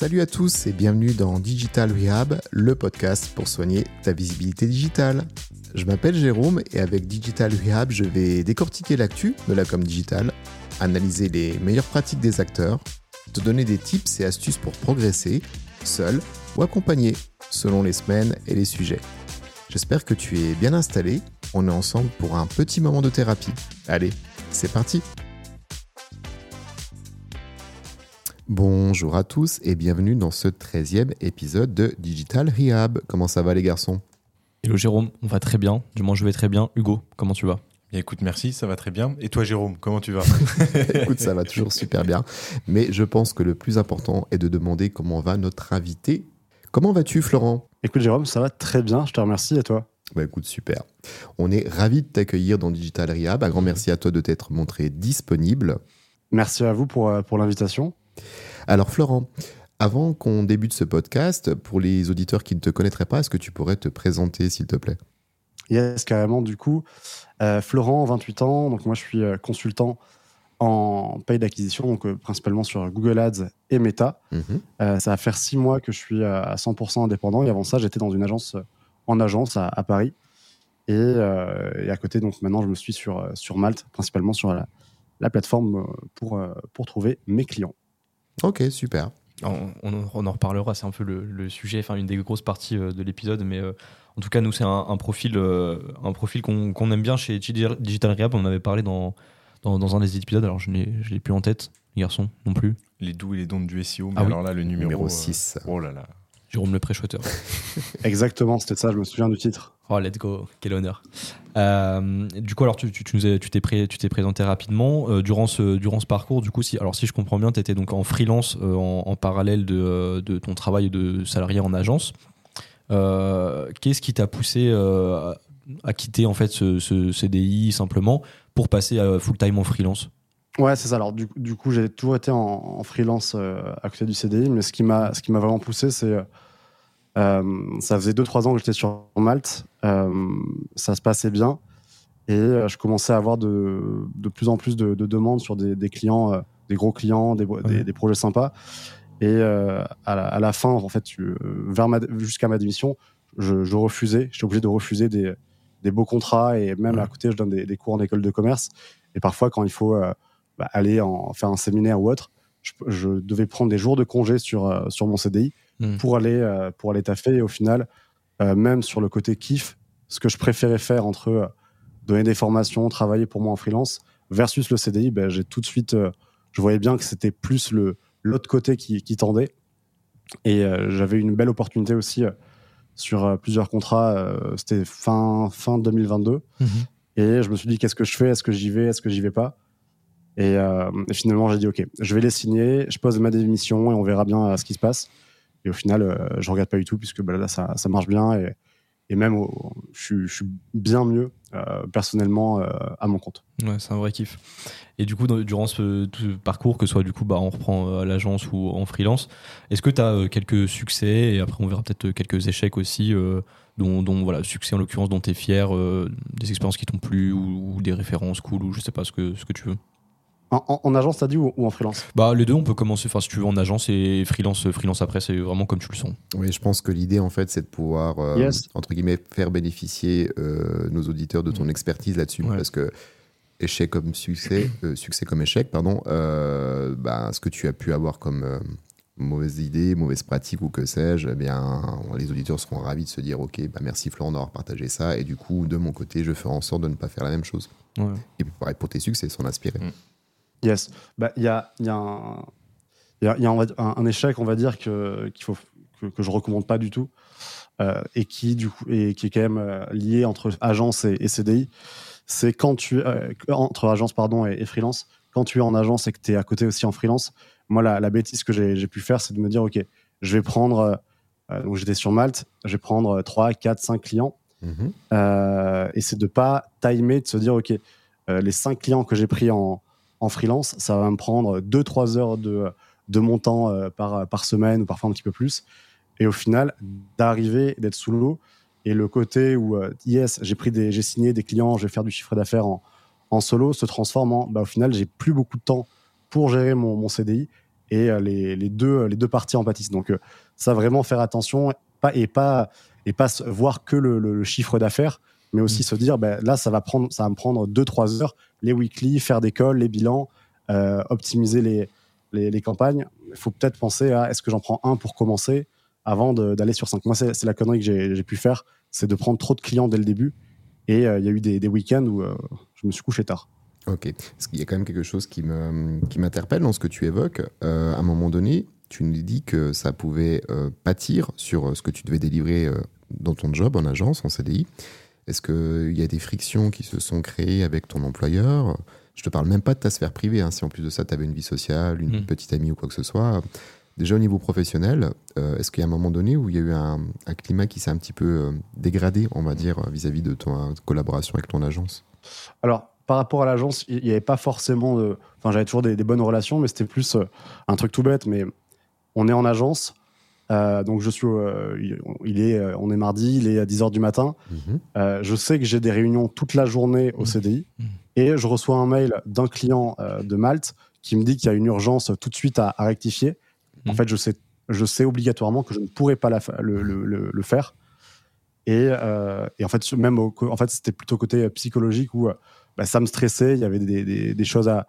Salut à tous et bienvenue dans Digital Rehab, le podcast pour soigner ta visibilité digitale. Je m'appelle Jérôme et avec Digital Rehab, je vais décortiquer l'actu de la com digital, analyser les meilleures pratiques des acteurs, te donner des tips et astuces pour progresser, seul ou accompagné, selon les semaines et les sujets. J'espère que tu es bien installé. On est ensemble pour un petit moment de thérapie. Allez, c'est parti Bonjour à tous et bienvenue dans ce 13e épisode de Digital Rehab. Comment ça va les garçons? Hello Jérôme, on va très bien. Du moins je vais très bien. Hugo, comment tu vas? Écoute, merci, ça va très bien. Et toi Jérôme, comment tu vas? Écoute, ça va toujours super bien. Mais je pense que le plus important est de demander comment va notre invité. Comment vas-tu Florent? Écoute Jérôme, ça va très bien, je te remercie et toi? Bah écoute, super. On est ravis de t'accueillir dans Digital Rehab. Un grand merci à toi de t'être montré disponible. Merci à vous pour, euh, pour l'invitation. Alors Florent, avant qu'on débute ce podcast, pour les auditeurs qui ne te connaîtraient pas, est-ce que tu pourrais te présenter s'il te plaît? Yes, carrément. Du coup, euh, Florent, 28 ans. Donc moi, je suis euh, consultant en paye d'acquisition, donc euh, principalement sur Google Ads et Meta. Mhm. ça va faire six mois que je suis à 100% indépendant. Et avant ça, j'étais dans une agence en agence à, Paris. Et, à côté, donc maintenant, je me suis sur, sur Malte, principalement sur la, la plateforme pour, pour trouver mes clients. Ok, super. On, en reparlera, c'est un peu le, sujet, enfin une des grosses parties euh, de l'épisode, mais euh, en tout cas nous c'est un, profil, euh, un profil qu'on aime bien chez Digital Rehab. On avait parlé dans, dans, un des épisodes, alors je ne l'ai plus en tête, garçon non plus. Les doux et les dons du SEO, mais ah alors là le numéro, numéro 6. oh là là. Jérôme le pré-shooter. Exactement, c'était ça, je me souviens du titre. Oh, let's go, quel honneur. Euh, du coup, alors tu, tu, tu t'es présenté rapidement. Euh, durant, ce, durant ce parcours, du coup, si, alors si je comprends bien, tu étais donc en freelance euh, en, parallèle de, de, ton travail de salarié en agence. Qu'est-ce qui t'a poussé à quitter en fait ce, ce, CDI simplement pour passer à full-time en freelance? Ouais, c'est ça. Alors, du, du coup, j'ai toujours été en, freelance à côté du CDI, mais ce qui m'a vraiment poussé, c'est euh, ça faisait 2-3 ans que j'étais sur Malte. Euh, ça se passait bien. Et euh, je commençais à avoir de, de plus en plus de, demandes sur des, clients, des gros clients, des, des, projets sympas. Et à la, fin, en fait, jusqu'à ma démission, je, refusais. J'étais obligé de refuser des, des, beaux contrats et même à côté, je donne des, cours en école de commerce. Et parfois, quand il faut bah, aller en, faire un séminaire ou autre, je, je, devais prendre des jours de congé sur, sur mon CDI Hmm. pour aller euh, pour aller taffer. Et au final, euh, même sur le côté kiff, ce que je préférais faire entre euh, donner des formations, travailler pour moi en freelance versus le CDI, ben, j'ai tout de suite, je voyais bien que c'était plus le l'autre côté qui, qui, tendait. Et j'avais une belle opportunité aussi sur plusieurs contrats. C'était fin, fin 2022. Mhm. Et je me suis dit, qu'est-ce que je fais? Est-ce que j'y vais? Est-ce que j'y vais pas? Et, et, finalement, j'ai dit, OK, je vais les signer, je pose ma démission et on verra bien ce qui se passe. Et au final, euh, je regarde pas du tout puisque bah, là, ça, ça, marche bien et, et même je, suis bien mieux euh, personnellement euh, à mon compte. Ouais, c'est un vrai kiff. Et du coup, durant ce, parcours, que ce soit du coup, bah, on reprend à l'agence ou en freelance, est-ce que tu as quelques succès et après on verra peut-être quelques échecs aussi, dont, voilà, succès en l'occurrence dont tu es fier, des expériences qui t'ont plu ou, ou, des références cool ou je sais pas ce que, ce que tu veux? En, agence, t'as dit, ou, en freelance? Bah les deux, on peut commencer. Enfin, si tu veux en agence et freelance, freelance après, c'est vraiment comme tu le sens. Oui, je pense que l'idée en fait, c'est de pouvoir euh, entre guillemets faire bénéficier euh, nos auditeurs de ton mm. expertise là-dessus, parce que échec comme succès, euh, succès comme échec, pardon. bah, ce que tu as pu avoir comme mauvaise idée, mauvaise pratique ou que sais-je, eh bien, les auditeurs seront ravis de se dire, ok, bah merci Florent d'avoir partagé ça, et du coup, de mon côté, je ferai en sorte de ne pas faire la même chose. Et pareil pour tes succès, s'en inspirer. Mm. Yes. Bah, il y a, y a, un, y a, y a un, échec, on va dire, que, qu'il faut, que, que, je recommande pas du tout. Euh, et qui du coup et qui est quand même euh, lié entre agence et, CDI, c'est quand tu euh, entre agence pardon et, freelance, quand tu es en agence et que tu es à côté aussi en freelance, moi la, la bêtise que j'ai, j'ai pu faire, c'est de me dire ok, je vais prendre donc j'étais sur Malte, je vais prendre 3, 4, 5 clients mm-hmm. et c'est de pas timer, de se dire ok, les 5 clients que j'ai pris en en freelance, ça va me prendre 2-3 heures de, de mon temps euh, par, par semaine ou parfois un petit peu plus. Et au final, d'arriver, d'être sous l'eau et le côté où, euh, yes, j'ai pris des, j'ai signé des clients, je vais faire du chiffre d'affaires en, en, solo, se transforme en, bah, au final, j'ai plus beaucoup de temps pour gérer mon, CDI et les, les, deux, les deux parties en pâtissent. Donc, ça, vraiment faire attention pas, et, pas, et pas voir que le chiffre d'affaires, mais aussi mm. se dire, ben, là, ça va, prendre, ça va me prendre 2-3 heures, les weekly, faire des calls, les bilans, optimiser les, les, les, campagnes. Il faut peut-être penser à est-ce que j'en prends un pour commencer avant d'aller sur 5. Moi, c'est la connerie que j'ai pu faire, c'est de prendre trop de clients dès le début. Et il y a eu des, des week-ends où je me suis couché tard. Ok. Parce qu'il y a quand même quelque chose qui m'interpelle qui dans ce que tu évoques. Euh, à un moment donné, tu nous dis que ça pouvait euh, pâtir sur euh, ce que tu devais délivrer dans ton job en agence, en CDI. Est-ce qu'il y a des frictions qui se sont créées avec ton employeur? Je te parle même pas de ta sphère privée. Hein, si en plus de ça, tu avais une vie sociale, une hmm. petite amie ou quoi que ce soit. Déjà au niveau professionnel, est-ce qu'il y a un moment donné où il y a eu un, climat qui s'est un petit peu dégradé, on va dire, vis-à-vis -vis de ton collaboration avec ton agence? Alors, par rapport à l'agence, il n'y avait pas forcément de. Enfin, j'avais toujours des, bonnes relations, mais c'était plus euh, un truc tout bête. Mais on est en agence, euh, donc je suis. Euh, il est, on est mardi, il est à 10 h du matin. Mhm. je sais que j'ai des réunions toute la journée au mhm. CDI mhm. et je reçois un mail d'un client de Malte qui me dit qu'il y a une urgence tout de suite à, rectifier. En fait, je sais, je sais obligatoirement que je ne pourrais pas le, le, faire. Et, et, en fait, même en fait, c'était plutôt côté psychologique où bah, ça me stressait. Il y avait des, choses à,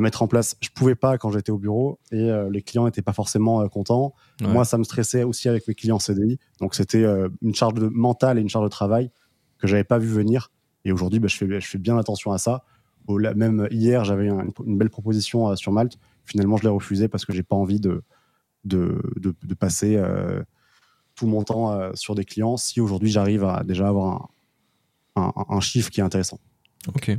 mettre en place. Je pouvais pas quand j'étais au bureau et euh, les clients n'étaient pas forcément euh, contents. Moi, ça me stressait aussi avec mes clients CDI. Donc, c'était euh, une charge de, mentale et une charge de travail que j'avais pas vu venir. Et aujourd'hui, bah, je, fais, je fais bien attention à ça. Au, même hier, j'avais une, belle proposition sur Malte. Finalement, je l'ai refusée parce que j'ai pas envie de, de, de, passer tout mon temps sur des clients si aujourd'hui j'arrive à déjà avoir un chiffre qui est intéressant. Ok.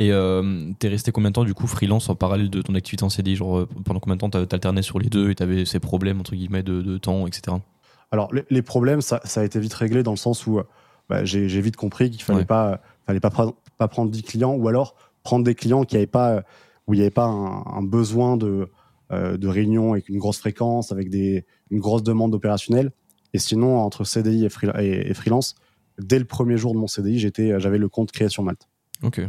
Et euh, t'es resté combien de temps du coup freelance en parallèle de ton activité en CDI Genre euh, pendant combien de temps t'alternais sur les deux et t'avais ces problèmes entre guillemets de, temps, etc. Alors les, problèmes, ça, a été vite réglé dans le sens où bah, j'ai vite compris qu'il fallait pas, fallait pas, pas prendre 10 clients ou alors prendre des clients qui avaient pas, où il n'y avait pas un, besoin de, euh, de réunion avec une grosse fréquence, avec des, une grosse demande opérationnelle. Et sinon, entre CDI et, et freelance, dès le premier jour de mon CDI, j'avais le compte créé sur Malte. Ok.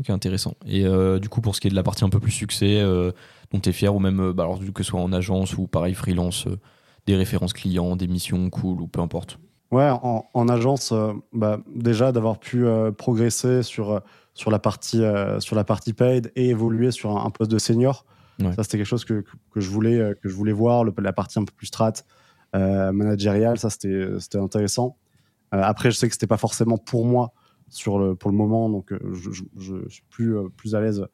Ok, intéressant. Et euh, du coup, pour ce qui est de la partie un peu plus succès, euh, dont tu es fier, ou même euh, bah, alors, que ce soit en agence ou pareil freelance, des références clients, des missions cool ou peu importe Ouais, en, agence, bah, déjà d'avoir pu progresser sur, sur, la partie, sur la partie paid et évoluer sur un, poste de senior. Ça, c'était quelque chose que, que, je voulais, que je voulais voir, la partie un peu plus strat, managériale, ça, c'était intéressant. après, je sais que c'était pas forcément pour moi sur le, pour le moment, donc euh, je, je, suis plus, euh, plus à l'aise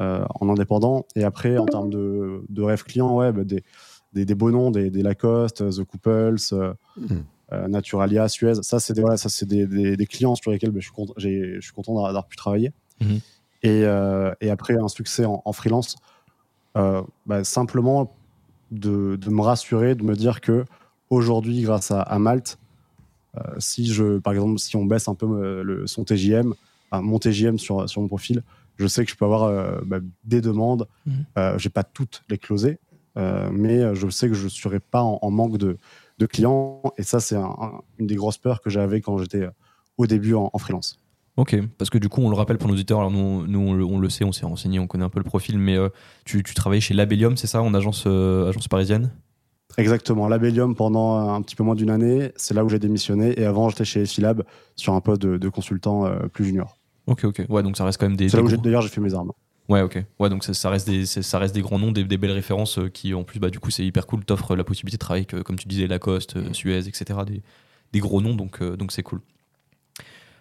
euh, en indépendant. Et après, en termes de, de rêve client, ouais, bah, des, des, des, beaux noms, des, des Lacoste, The Couples, mmh. Naturalia, Suez. Ça, c'est des, voilà, ça, c'est des, des, clients sur lesquels bah, je, suis content, je suis content d'avoir pu travailler. Mmh. Et, et, après, un succès en, freelance, bah, simplement de, de, me rassurer, de me dire que aujourd'hui, grâce à, à Malte, si je, par exemple, si on baisse un peu euh, le, son TJM, mon TJM sur, sur mon profil, je sais que je peux avoir euh, bah, des demandes. Je mmh. j'ai pas toutes les closées, mais je sais que je ne serai pas en, manque de, de, clients. Et ça, c'est une des grosses peurs que j'avais quand j'étais au début en, freelance. Ok, parce que du coup, on le rappelle pour nos auditeurs, alors nous, nous on, le, sait, on s'est renseigné, on connaît un peu le profil, mais tu, tu travailles chez Labellium, c'est ça, en agence, agence parisienne? Exactement, Labellium pendant un petit peu moins d'une année, c'est là où j'ai démissionné. Et avant, j'étais chez Philab sur un poste de, consultant euh, plus junior. Ok, ok. Ouais, donc ça reste quand même des. C'est là où d'ailleurs j'ai fait mes armes. Ouais, ok. Ouais, donc ça, reste, des, ça reste des grands noms, des, belles références euh, qui, en plus, bah, du coup, c'est hyper cool. T'offres la possibilité de travailler, comme tu disais, Lacoste, euh, Suez, etc. Des, des gros noms, donc donc c'est cool.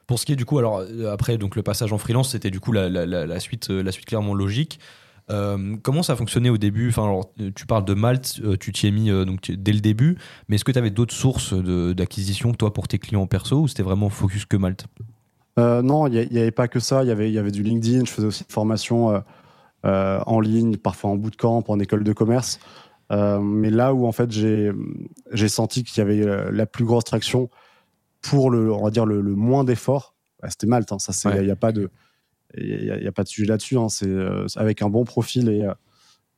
Pour ce qui est du coup, alors après, donc le passage en freelance, c'était du coup la, la, la, suite, la suite clairement logique. Euh, comment ça fonctionnait au début enfin, alors, Tu parles de Malte, euh, tu t'y es mis euh, donc, dès le début, mais est-ce que tu avais d'autres sources d'acquisition que toi pour tes clients perso ou c'était vraiment focus que Malte Non, il n'y avait pas que ça. Il y avait, y avait du LinkedIn, je faisais aussi des formations en ligne, parfois en bootcamp, en école de commerce. mais là où en fait j'ai senti qu'il y avait la plus grosse traction pour le, on va dire le, moins d'efforts, bah, c'était Malte. Hein. ça, il n'y a, pas de il n'y a, pas de sujet là-dessus. Hein. C'est euh, avec un bon profil et, euh,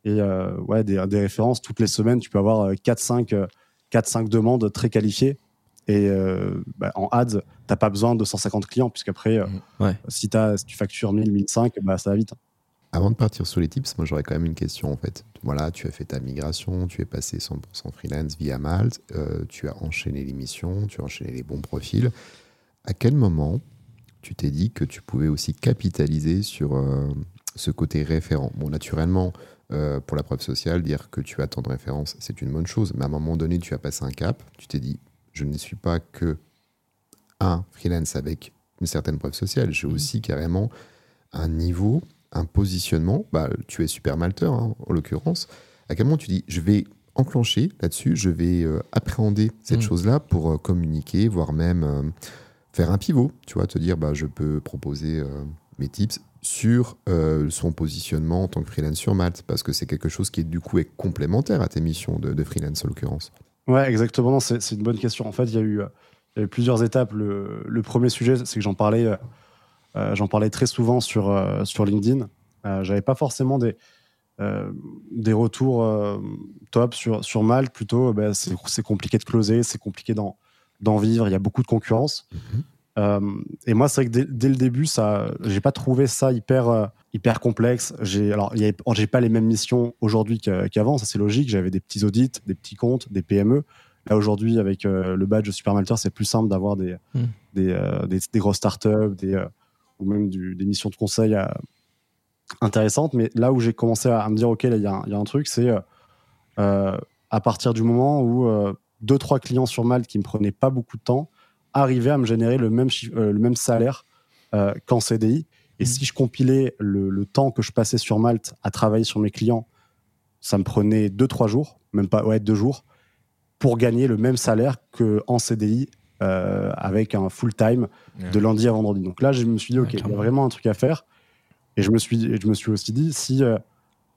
et euh, ouais, des, des, références. Toutes les semaines, tu peux avoir 4-5 4-5 demandes très qualifiées. Et bah, en ads, tu n'as pas besoin de 150 clients, puisqu'après, mmh. si, as, si tu factures 1000, 1005, bah, ça va vite. Avant de partir sur les tips, moi j'aurais quand même une question en fait. Voilà, tu as fait ta migration, tu es passé 100% freelance via Malte, euh, tu as enchaîné les missions, tu as enchaîné les bons profils. À quel moment tu t'es dit que tu pouvais aussi capitaliser sur euh, ce côté référent. Bon, naturellement, euh, pour la preuve sociale, dire que tu as tant de références, c'est une bonne chose, mais à un moment donné, tu as passé un cap, tu t'es dit, je ne suis pas que un freelance avec une certaine preuve sociale, j'ai mmh. aussi carrément un niveau un positionnement, bah, tu es super malteur hein, en l'occurrence, à quel moment tu dis je vais enclencher là-dessus, je vais euh, appréhender cette mm. chose-là pour communiquer, voire même faire un pivot, tu vois, te dire bah, je peux proposer mes tips sur son positionnement en tant que freelance sur Malte, parce que c'est quelque chose qui du coup est complémentaire à tes missions de, freelance en l'occurrence. Ouais, exactement, c'est une bonne question. En fait, il y, a eu, plusieurs étapes. Le, premier sujet, c'est que j'en parlais euh, j'en parlais très souvent sur, euh, sur LinkedIn. Euh, j'avais pas forcément des, des retours top sur, sur Malte. Plutôt, bah, c'est compliqué de closer, c'est compliqué d'en vivre. Il y a beaucoup de concurrence. Mhm. et moi, c'est vrai que dès, le début, ça, j'ai pas trouvé ça hyper, hyper complexe. J'ai, alors, j'ai pas les mêmes missions aujourd'hui qu'avant, ça c'est logique. J'avais des petits audits, des petits comptes, des PME. Là aujourd'hui, avec le badge Super Malter, c'est plus simple d'avoir des, mhm. des, des, des, grosses startups, des, ou même des missions de conseil euh, intéressantes. Mais là où j'ai commencé à, me dire, OK, il y, a un truc, c'est euh, euh, à partir du moment où deux, trois clients sur Malte qui me prenaient pas beaucoup de temps arrivaient à me générer le même, le même salaire qu'en CDI. Et mmh. si je compilais le, temps que je passais sur Malte à travailler sur mes clients, ça me prenait deux, trois jours, même pas, ouais, deux jours, pour gagner le même salaire qu'en CDI euh, avec un full time de lundi à vendredi. Donc là, je me suis dit, OK, il y a vraiment un truc à faire. Et je me suis, je me suis aussi dit, si, euh,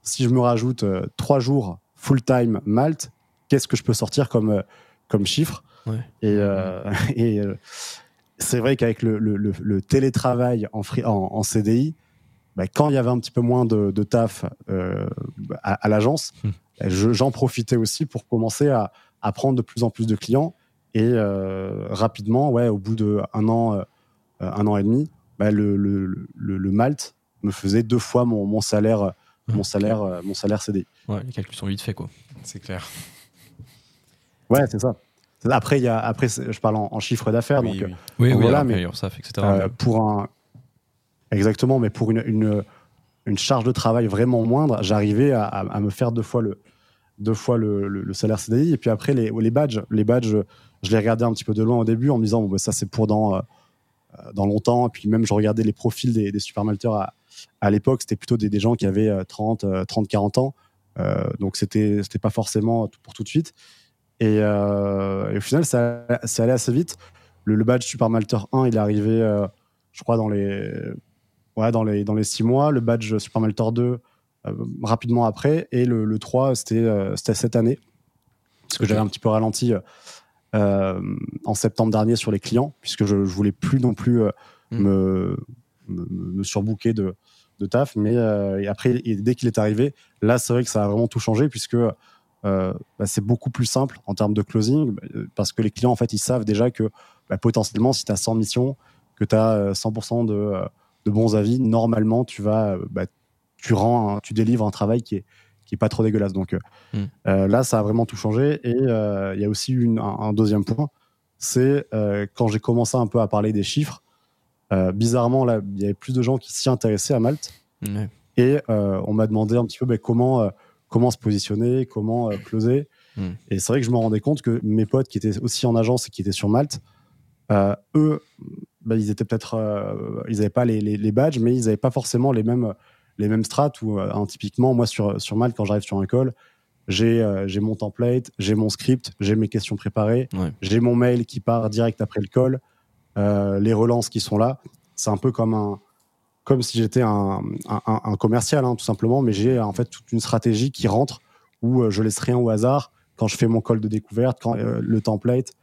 si je me rajoute euh, trois jours full time Malte, qu'est-ce que je peux sortir comme, comme chiffre Et, et c'est vrai qu'avec le, le, télétravail en, en, CDI, bah, quand il y avait un petit peu moins de, taf à, l'agence, hmm. j'en profitais aussi pour commencer à, à, prendre de plus en plus de clients et euh, rapidement, ouais, au bout d'un an, euh, un an et demi, bah, le, le, le, Malte me faisait deux fois mon, mon salaire, mon salaire, mon salaire CDI. Ouais, les calculs sont vite faits, quoi. C'est clair. Ouais, c'est ça. Après, il y a, après, je parle en, chiffre d'affaires. Oui, donc, oui, oui, oui voilà, mais, ça, etc. Euh, pour un, exactement, mais pour une, une, une, charge de travail vraiment moindre, j'arrivais à, à, me faire deux fois le, deux fois le, le, salaire CDI. Et puis après, les, les badges, les badges je l'ai regardé un petit peu de loin au début en me disant, bon, bah, ça c'est pour dans, euh, dans longtemps. Et puis même, je regardais les profils des, des supermalteurs à, à l'époque, c'était plutôt des, des, gens qui avaient 30, 30 40 ans. Euh, donc c'était c'était pas forcément pour tout de suite. Et, euh, au final, ça, c'est allé assez vite. Le, le badge Supermalter 1, il est arrivé, euh, je crois, dans les, ouais, dans les, dans les 6 mois. Le badge Supermalter 2, rapidement après. Et le, le 3, c'était, cette année. Parce que j'avais un petit peu ralenti euh, en septembre dernier sur les clients, puisque je, je voulais plus non plus euh, mm. me, me, me, surbooker de, de taf. Mais euh, et après, et dès qu'il est arrivé, là, c'est vrai que ça a vraiment tout changé, puisque bah, c'est beaucoup plus simple en termes de closing, parce que les clients, en fait, ils savent déjà que bah, potentiellement, si tu as 100 missions, que tu as 100% de, de, bons avis, normalement, tu vas, bah, tu rends, tu délivres un travail qui est, qui est pas trop dégueulasse. Donc euh, hmm. euh, là, ça a vraiment tout changé. Et euh, il y a aussi une, un, deuxième point, c'est quand j'ai commencé un peu à parler des chiffres. bizarrement, là, il y avait plus de gens qui s'y intéressaient à Malte. Et on m'a demandé un petit peu comment, comment se positionner, comment closer. Hmm. Et c'est vrai que je me rendais compte que mes potes qui étaient aussi en agence et qui étaient sur Malte, eux, ben, ils étaient peut-être, ils n'avaient pas les, les, les, badges, mais ils n'avaient pas forcément les mêmes les mêmes strates euh, typiquement, moi, sur, sur Malte, quand j'arrive sur un call, j'ai euh, j'ai mon template, j'ai mon script, j'ai mes questions préparées, j'ai mon mail qui part direct après le call, euh, les relances qui sont là. C'est un peu comme un comme si j'étais un, un, commercial, hein, tout simplement, mais j'ai en fait toute une stratégie qui rentre où je laisse rien au hasard. Quand je fais mon call de découverte, quand le template,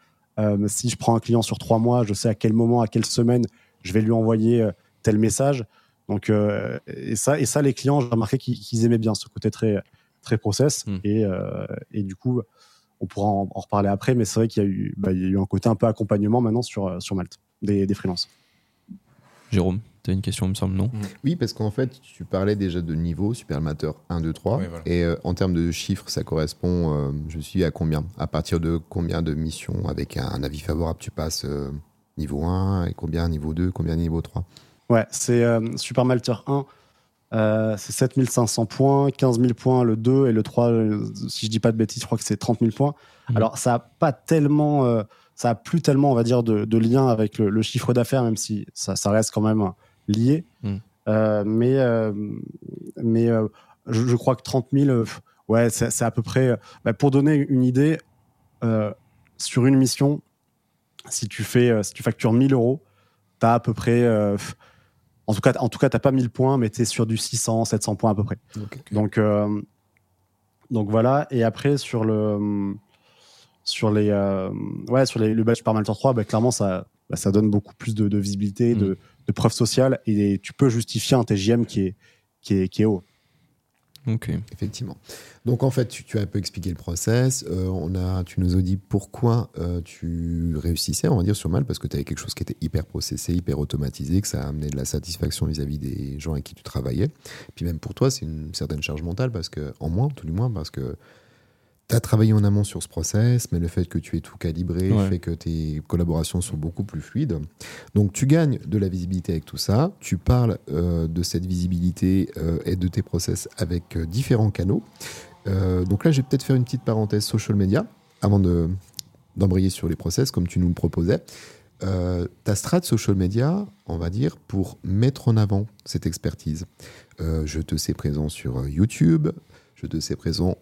si je prends un client sur trois mois, je sais à quel moment, à quelle semaine, je vais lui envoyer tel message. Donc, euh, et, ça, et ça, les clients, j'ai remarqué qu'ils aimaient bien ce côté très, très process. Hmm. Et, euh, et, du coup, on pourra en, reparler après, mais c'est vrai qu'il y, a eu, bah, il y a eu un côté un peu accompagnement maintenant sur, sur Malte, des, des freelances. Jérôme Tu as une question, il me semble, non Oui, parce qu'en fait, tu parlais déjà de niveau, super amateur 1, 2, 3. Ouais, voilà. Et euh, en termes de chiffres, ça correspond, euh, je suis à combien? À partir de combien de missions avec un, un avis favorable tu passes euh, niveau 1 et combien niveau 2, combien niveau 3 Ouais, c'est euh, Super Malter 1. euh, c'est 7500 points, 15 000 points le 2 et le 3, euh, si je dis pas de bêtises, je crois que c'est 30 000 points. Mhm. Alors, ça a pas tellement, euh, ça a plus tellement, on va dire, de, de lien avec le, le chiffre d'affaires, même si ça, ça reste quand même lié. Mhm. Euh, mais euh, mais euh, je, je crois que 30 000, euh, ouais, c'est à peu près. euh, bah, pour donner une idée, euh, sur une mission, si tu fais, si tu factures 1000 euros, tu as à peu près. en tout cas, en tout cas, t'as pas 1000 points, mais tu es sur du 600, 700 points à peu près. Donc, euh, donc voilà. Et après, sur le, sur les, euh, ouais, sur les, le badge par Malter 3, bah, clairement, ça, bah, ça donne beaucoup plus de, de visibilité, de, de preuves sociales, et tu peux justifier un TGM qui est, qui est, qui est haut. Ok. Effectivement. Donc en fait, tu, tu as un peu expliqué le process. Euh, on a, tu nous as dit pourquoi euh, tu réussissais, on va dire, sur Mal, parce que tu avais quelque chose qui était hyper processé, hyper automatisé, que ça a amené de la satisfaction vis-à-vis des gens avec qui tu travaillais. Puis même pour toi, c'est une certaine charge mentale, parce que, en moins, tout du moins, parce que tu as travaillé en amont sur ce process, mais le fait que tu aies tout calibré Ouais. fait que tes collaborations sont beaucoup plus fluides. Donc tu gagnes de la visibilité avec tout ça, tu parles euh, de cette visibilité euh, et de tes process avec euh, différents canaux. Donc là, je vais peut-être faire une petite parenthèse social media avant de, d'embrayer sur les process comme tu nous le proposais. Euh, ta strat social media, on va dire, pour mettre en avant cette expertise. Euh, je te sais présent sur YouTube, je te sais présent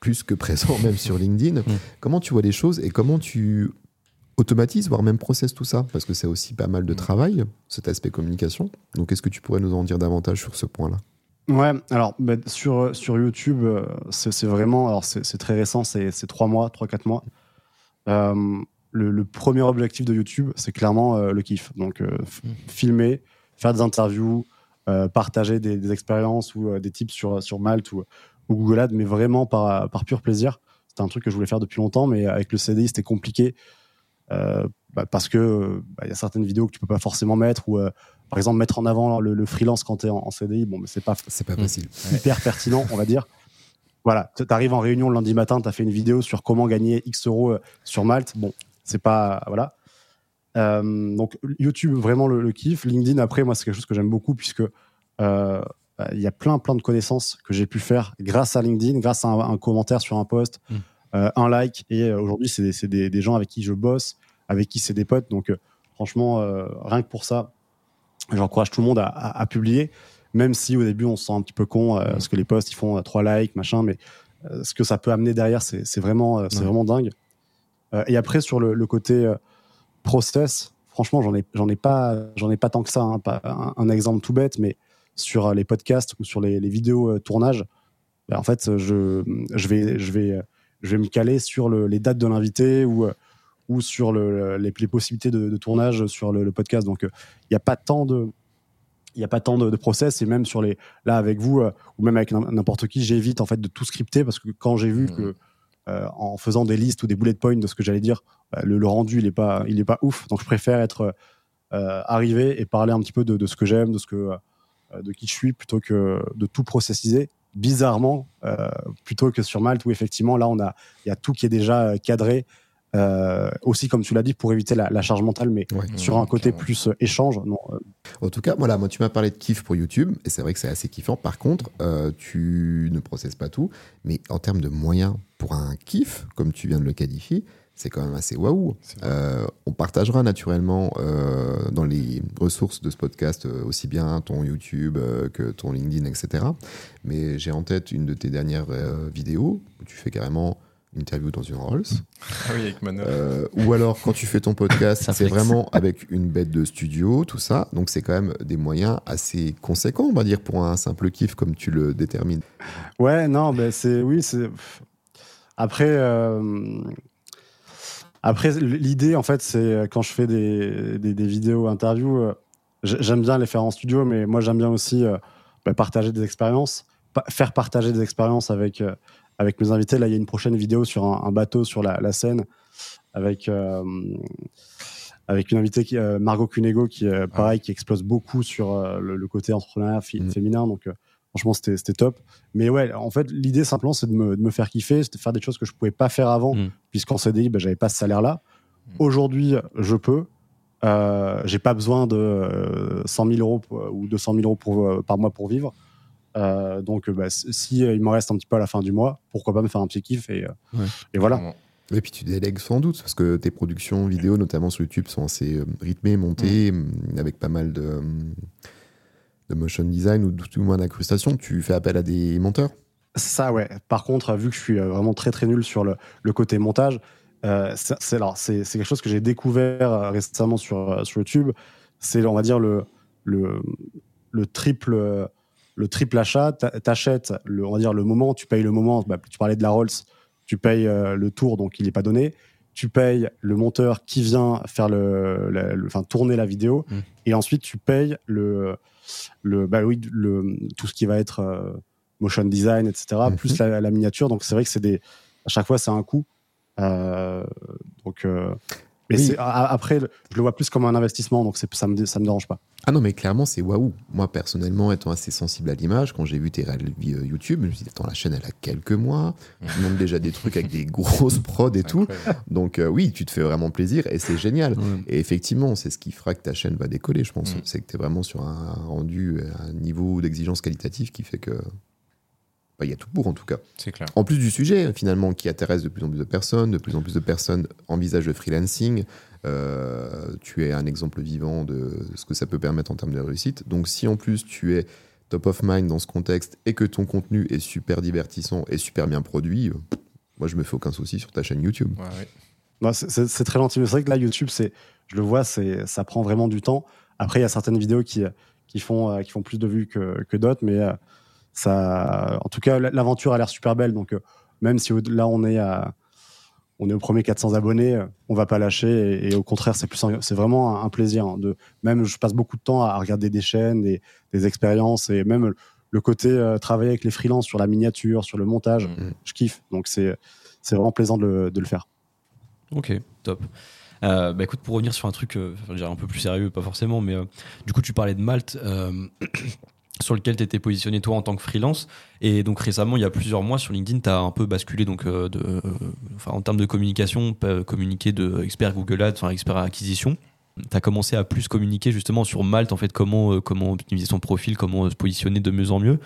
plus que présent même sur LinkedIn. Comment tu vois les choses et comment tu automatises, voire même process tout ça? Parce que c'est aussi pas mal de travail, cet aspect communication. Donc est-ce que tu pourrais nous en dire davantage sur ce point-là? Ouais, alors bah, sur, sur YouTube, euh, c'est vraiment, alors c'est très récent, c'est c'est trois mois, trois, quatre mois. Euh, le, le premier objectif de YouTube, c'est clairement euh, le kiff. Donc, euh, f- filmer, faire des interviews, euh, partager des, des expériences ou euh, des tips sur, sur Malte ou, Google Ads, mais vraiment par, par pur plaisir. C'était un truc que je voulais faire depuis longtemps, mais avec le CDI, c'était compliqué. euh, bah, parce que bah, il y a certaines vidéos que tu peux pas forcément mettre ou euh, par exemple mettre en avant le, le freelance quand tu es en, en CDI bon mais c'est pas C'est pas facile. hyper pertinent, on va dire. Voilà, tu arrives en réunion le lundi matin, tu as fait une vidéo sur comment gagner X euros euh, sur Malte. Bon, c'est pas. Voilà. Euh, donc, YouTube, vraiment le, le kiff. LinkedIn, après, moi, c'est quelque chose que j'aime beaucoup puisque il y a plein, plein de connaissances que j'ai pu faire grâce à LinkedIn, grâce à un, un commentaire sur un post, Mm. euh, un like. Et euh, aujourd'hui, c'est des, des, des gens avec qui je bosse, avec qui c'est des potes. Donc, euh, franchement, euh, rien que pour ça, j'encourage tout le monde à, à- à publier même si au début on se sent un petit peu con euh, parce que les posts ils font euh, trois likes machin mais euh, ce que ça peut amener derrière c'est vraiment euh, c'est vraiment dingue Euh, et après sur le, le côté euh, process franchement j'en ai ai pas ai pas tant que ça hein, pas un, un exemple tout bête mais sur euh, les podcasts ou sur les, les vidéos euh, tournage bah, en fait je je vais je vais euh, je vais me caler sur le- les dates de l'invité ou ou sur le, les, les possibilités de, de tournage sur le, le podcast donc il n'y a pas tant de il y a pas tant de, de process et même sur les là avec vous ou même avec n'im- n'importe qui j'évite en fait de tout scripter parce que quand j'ai vu Mhm. que euh, en faisant des listes ou des bullet points de ce que j'allais dire le, le rendu il est pas il est pas ouf donc je préfère être euh, arrivé et parler un petit peu de, de ce que j'aime de ce que de qui je suis plutôt que de tout processiser bizarrement euh, plutôt que sur Malte où effectivement là on a il y a tout qui est déjà euh, cadré euh, aussi comme tu l'as dit pour éviter la, la charge mentale mais Ouais. sur un côté plus euh, échange non euh, En tout cas, voilà, moi tu m'as parlé de kiff pour YouTube, et c'est vrai que c'est assez kiffant. Par contre, euh, tu ne processes pas tout, mais en termes de moyens pour un kiff, comme tu viens de le qualifier, c'est quand même assez waouh. Euh, on partagera naturellement euh, dans les ressources de ce podcast euh, aussi bien ton YouTube euh, que ton LinkedIn, etc. Mais j'ai en tête une de tes dernières euh, vidéos où tu fais carrément une interview dans une Rolls. Ah oui, avec Manor. Euh, ou alors quand tu fais ton podcast, c'est vraiment avec une bête de studio, tout ça. Donc c'est quand même des moyens assez conséquents, on va dire, pour un simple kiff comme tu le détermines. Ouais, non, ben c'est oui, c'est après euh, après l'idée en fait c'est euh, quand je fais des, des, des vidéos interviews, euh, j'aime bien les faire en studio, mais moi j'aime bien aussi euh, ben, partager des expériences, pa- faire partager des expériences avec euh, avec mes invités. Là, il y a une prochaine vidéo sur un, un bateau sur la, la Seine avec avec une invitée qui Margot Cunego qui est pareil qui explose beaucoup sur le, le, côté entrepreneuriat Mm. féminin donc franchement c'était top mais ouais en fait l'idée simplement c'est de me, de me faire kiffer c'est de faire des choses que je pouvais pas faire avant Mm. puisqu'en CDI ben, j'avais pas ce salaire là Mm. aujourd'hui je peux euh, j'ai pas besoin de euh, 100 000 euros ou 200 000 euros pour, euh, par mois pour vivre euh, donc euh, bah, si euh, il me reste un petit peu à la fin du mois pourquoi pas me faire un petit kiff et, euh, Ouais. et voilà. Et puis tu délègues sans doute, parce que tes productions vidéo, notamment sur YouTube, sont assez euh, rythmées, montées, Mm. euh, avec pas mal de, euh, de motion design ou tout au moins d'incrustation. Tu fais appel à des monteurs? Ça, ouais. Par contre, vu que je suis euh, vraiment très très nul sur le, le côté montage, euh, c'est quelque chose que j'ai découvert euh, récemment sur, euh, sur YouTube. C'est, on va dire, le, le, le triple. Le triple achat, t'a- t'achètes, le, on va dire le moment, tu payes le moment. Bah, tu parlais de la Rolls, tu payes le tour, donc il n'est pas donné. Tu payes le monteur qui vient faire le, enfin tourner la vidéo, Mm. et ensuite tu payes le, le, bah oui, le, tout ce qui va être euh, motion design, etc., Mhm. plus la, la miniature. Donc c'est vrai que c'est des, à chaque fois c'est un coût. Euh, donc, euh, mais Oui. après, je le vois plus comme un investissement, donc ça me, ça me dérange pas. Ah non, mais clairement, c'est waouh. Moi, personnellement, étant assez sensible à l'image, quand j'ai vu tes réels euh, YouTube, je me suis dit, attends, la chaîne, elle a quelques mois. Tu montres déjà des trucs avec des grosses prods et tout. Incroyable. Donc, euh, oui, tu te fais vraiment plaisir et c'est génial. Et effectivement, c'est ce qui fera que ta chaîne va décoller, je pense. Mm. C'est que tu es vraiment sur un rendu, un niveau d'exigence qualitative qui fait que. Il y a tout pour, en tout cas. C'est clair. En plus du sujet, finalement, qui intéresse de plus en plus de personnes, de plus en plus de personnes envisagent le freelancing. euh, tu es un exemple vivant de ce que ça peut permettre en termes de réussite. Donc, si en plus tu es top of mind dans ce contexte et que ton contenu est super divertissant et super bien produit, euh, moi, je me fais aucun souci sur ta chaîne YouTube. Ouais, ouais. Non, c'est- très gentil. C'est vrai que là, YouTube, c'est, je le vois, c'est, ça prend vraiment du temps. Après, il y a certaines vidéos qui, qui, font, euh, qui font plus de vues que, que d'autres, mais euh, ça, en tout cas, l'aventure a l'air super belle. Donc, euh, même si là, on est à, on est au premier 400 abonnés, euh, on va pas lâcher. Et, et au contraire, c'est plus, un- c'est vraiment un, un plaisir. hein, de, même, je passe beaucoup de temps à regarder des chaînes, des, des expériences, et même le côté euh, travailler avec les freelances sur la miniature, sur le montage, Mm. je kiffe. Donc, c'est, c'est vraiment plaisant de le, de le faire. Ok, top. Euh, bah écoute, pour revenir sur un truc euh, un peu plus sérieux, pas forcément, mais euh, du coup, tu parlais de Malte, euh, sur lequel tu étais positionné toi en tant que freelance. Et donc récemment, il y a plusieurs mois, sur LinkedIn, tu as un peu basculé donc, euh, de, euh, enfin, en termes de communication, pas communiquer de expert Google Ads, enfin expert acquisition. Tu as commencé à plus communiquer justement sur Malte, en fait, comment, euh, comment optimiser son profil, comment euh, se positionner de mieux en mieux.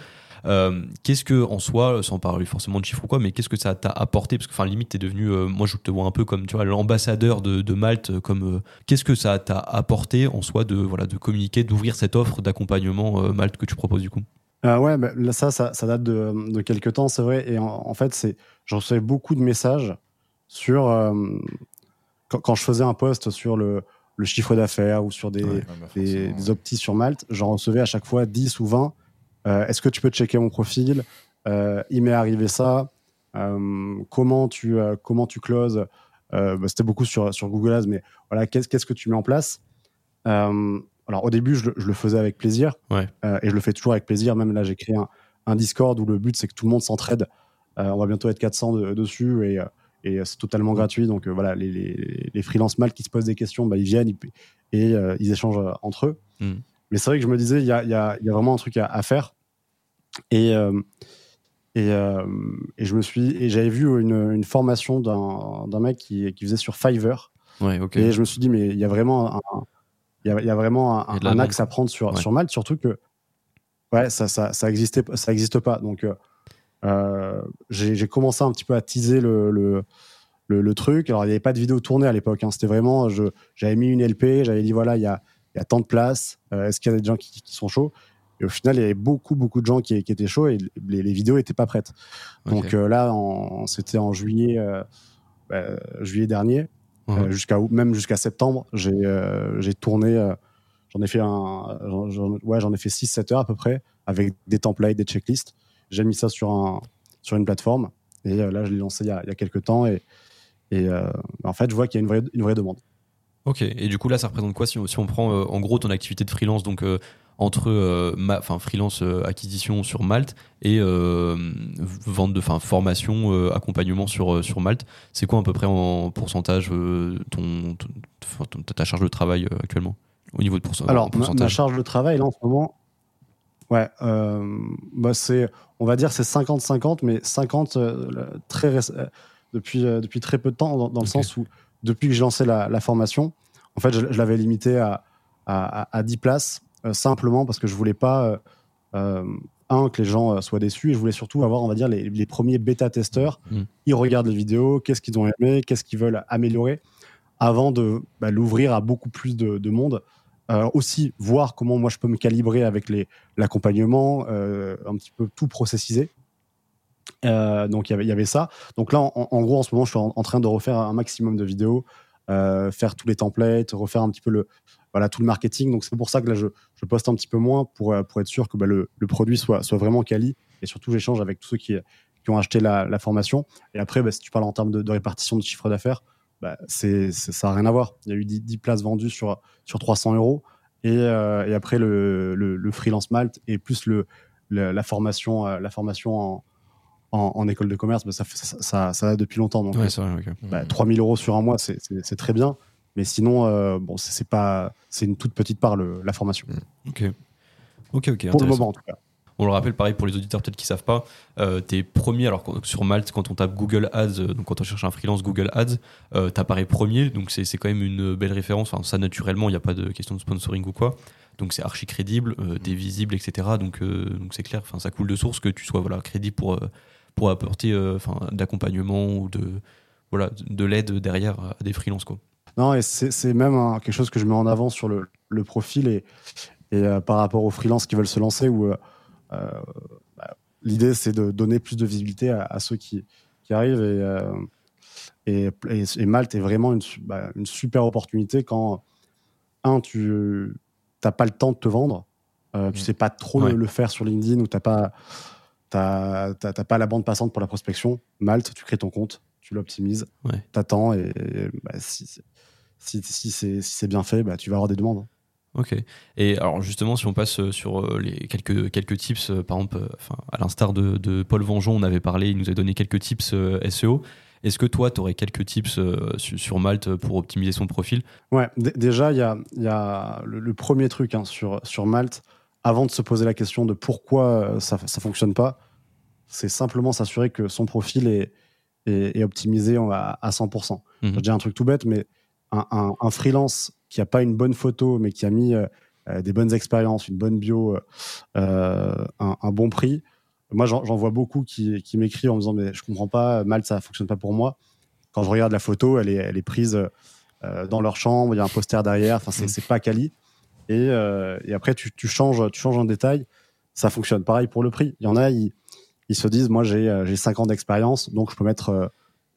Euh, qu'est-ce que en soi, sans parler forcément de chiffres ou quoi, mais qu'est-ce que ça t'a apporté? Parce que enfin limite t'es devenu, euh, moi je te vois un peu comme tu vois l'ambassadeur de, de Malte. euh, Comme euh, qu'est-ce que ça t'a apporté en soi de voilà de communiquer, d'ouvrir cette offre d'accompagnement euh, Malte que tu proposes du coup? Euh, ouais, bah, là, ça, ça, ça date de, de quelques temps, c'est vrai. Et en, en fait, c'est, je recevais beaucoup de messages sur euh, quand, quand je faisais un post sur le, le chiffre d'affaires ou sur des, Ouais, bah, des, des optis sur Malte, j'en recevais à chaque fois 10 ou 20. Euh, Est-ce que tu peux checker mon profil Euh, Il m'est arrivé ça. Euh, comment tu comment tu closes bah, C'était beaucoup sur sur Google Ads, mais voilà, qu'est-ce qu'est-ce que tu mets en place Alors au début, je, le- je le faisais avec plaisir, Ouais. Euh, et je le fais toujours avec plaisir. Même là, j'ai créé un, un Discord où le but c'est que tout le monde s'entraide. Euh, on va bientôt être 400 de- dessus et et c'est totalement gratuit. Donc euh, voilà, les, les, les freelances mal qui se posent des questions, bah, ils viennent ils- et ils échangent entre eux. Mm. Mais c'est vrai que je me disais, il y a, il y a- il y a vraiment un truc à, à faire. Et, euh, et, euh, et je me suis et j'avais vu une, une formation d'un d'un mec qui, qui faisait sur Fiverr. Ouais. Et je me suis dit, mais il y a vraiment un, il y a, il y a vraiment un, Il y a de la un demande, axe à prendre sur, Ouais. sur Malte, surtout que ouais, ça, ça, ça existait, ça existe pas. Donc, euh, euh, j'ai j'ai commencé un petit peu à teaser le, le, le, le truc. Alors, il n'y avait pas de vidéo tournée à l'époque. hein. C'était vraiment, je- j'avais mis une LP, j'avais dit voilà, il y a, il y a tant de places. Euh, Est-ce qu'il y a des gens qui, qui sont chauds? Et au final, il y avait beaucoup, beaucoup de gens qui, qui étaient chauds et les, les vidéos n'étaient pas prêtes. Donc euh, là, c'était en juillet, euh, bah, juillet dernier, jusqu'à même jusqu'à septembre, j'ai tourné. j'en ai fait un, j'en- ouais, ai fait 6-7 heures à peu près, avec des templates, des checklists. J'ai mis ça sur un sur une plateforme et là, je l'ai lancé il y, a, il y a quelques temps et et euh, en fait, je vois qu'il y a une vraie une vraie demande. Ok, et du coup là ça représente quoi si on, si on prend euh, en gros ton activité de freelance Donc euh, entre euh, ma- freelance acquisition sur Malte et vente de formation accompagnement sur sur Malte c'est quoi à peu près en pourcentage ton, ta charge de travail actuellement au niveau de pourcent- Alors, en ma, ma pourcentage? charge de travail, là, en ce moment, ouais, bah, c'est, on va dire, c'est 50-50, mais 50 euh, le- très depuis, depuis très peu de temps, dans, dans le sens où, depuis que j'ai lancé la, la formation, en fait, je, je l'avais limité à, à, à- à 10 places, euh, simplement parce que je voulais pas, euh, euh, un, que les gens soient déçus, et je voulais surtout avoir, on va dire, les, les premiers bêta-testeurs. Mm. Ils regardent les vidéos, qu'est-ce qu'ils ont aimé, qu'est-ce qu'ils veulent améliorer, avant de bah, l'ouvrir à beaucoup plus de, de monde. Euh, aussi voir comment moi je peux me calibrer avec l'accompagnement, un petit peu tout processiser. Euh, donc il y avait- ça. Donc là, en, gros, en ce moment, je suis en, train de refaire un maximum de vidéos, euh, faire tous les templates, refaire un petit peu le, voilà, tout le marketing. Donc c'est pour ça que là, je, je poste un petit peu moins pour, euh, pour être sûr que bah, le, le produit soit, soit vraiment quali. Et surtout, j'échange avec tous ceux qui, qui ont acheté la, formation. Et après, bah, si tu parles en termes de, répartition de chiffre d'affaires, bah, c'est, ça n'a rien à voir. Il y a eu 10, 10 places vendues sur, sur 300 euros. Et, et après, le, le, freelance Malte et plus le, la formation, la formation en, en, en école de commerce, bah, ça, ça, ça, ça va depuis longtemps. Donc, ouais c'est vrai bah, 3000 euros sur un mois, c'est- très bien. Mais sinon, euh, bon, c'est pas, c'est une toute petite part le- la formation. ok ok ok Pour le moment, en tout cas. On le rappelle, pareil pour les auditeurs peut-être qui savent pas, euh, t'es premier, alors sur Malte, quand on tape Google Ads, euh, donc quand on cherche un freelance Google Ads, euh, t'apparais premier, donc c'est c'est quand même une belle référence. Enfin, ça, naturellement, il n'y a pas de question de sponsoring ou quoi. Donc c'est archi crédible, euh, t'es visible, etc. Donc euh, donc c'est clair, enfin, ça coule de source que tu sois voilà, crédible pour, euh, pour apporter euh, enfin, d'accompagnement ou de, voilà, de l'aide derrière à des freelances. Quoi. Non, et c'est même quelque chose que je mets en avant sur le, le profil et, et euh, par rapport aux freelances qui veulent se lancer, où euh, bah, l'idée c'est de donner plus de visibilité à, à ceux qui, qui arrivent. Et, euh, et, et, et Malte est vraiment une, bah, une super opportunité quand, un, tu n'as pas le temps de te vendre, tu Mm. sais pas trop Ouais. le, le faire sur LinkedIn ou tu n'as pas, t'as- pas la bande passante pour la prospection. Malte, tu crées ton compte, tu l'optimises, Ouais. t'attends et, et, bah, si, si, si c'est si bien fait, bah, tu vas avoir des demandes. Ok. Et alors justement, si on passe euh, sur euh, les quelques quelques tips, euh, par exemple, enfin à l'instar de, de Paul Vengeon, on avait parlé, il nous a donné quelques tips SEO. Est-ce que toi, tu aurais quelques tips su- sur Malte pour optimiser son profil? Ouais, déjà, il y a, y a le, le premier truc hein, sur, sur Malte, avant de se poser la question de pourquoi euh, ça ne fonctionne pas, c'est simplement s'assurer que son profil est, est, est optimisé à, à 100%. Mhm. Je dis un truc tout bête, mais un, un- un freelance qui n'a pas une bonne photo, mais qui a mis euh, euh, des bonnes expériences, une bonne bio, euh, un, un bon prix, moi j'en vois beaucoup qui, qui m'écrivent en me disant mais je comprends pas, Malte ça fonctionne pas pour moi. Quand je regarde la photo, elle est, elle est prise euh, dans leur chambre, il y a un poster derrière, enfin c'est Mhm. c'est pas quali. Et, euh, et après tu, tu changes, tu changes un détail, ça fonctionne. Pareil pour le prix. Il y en a, ils, ils se disent moi j'ai euh, j'ai 5 ans d'expérience, donc je peux mettre euh,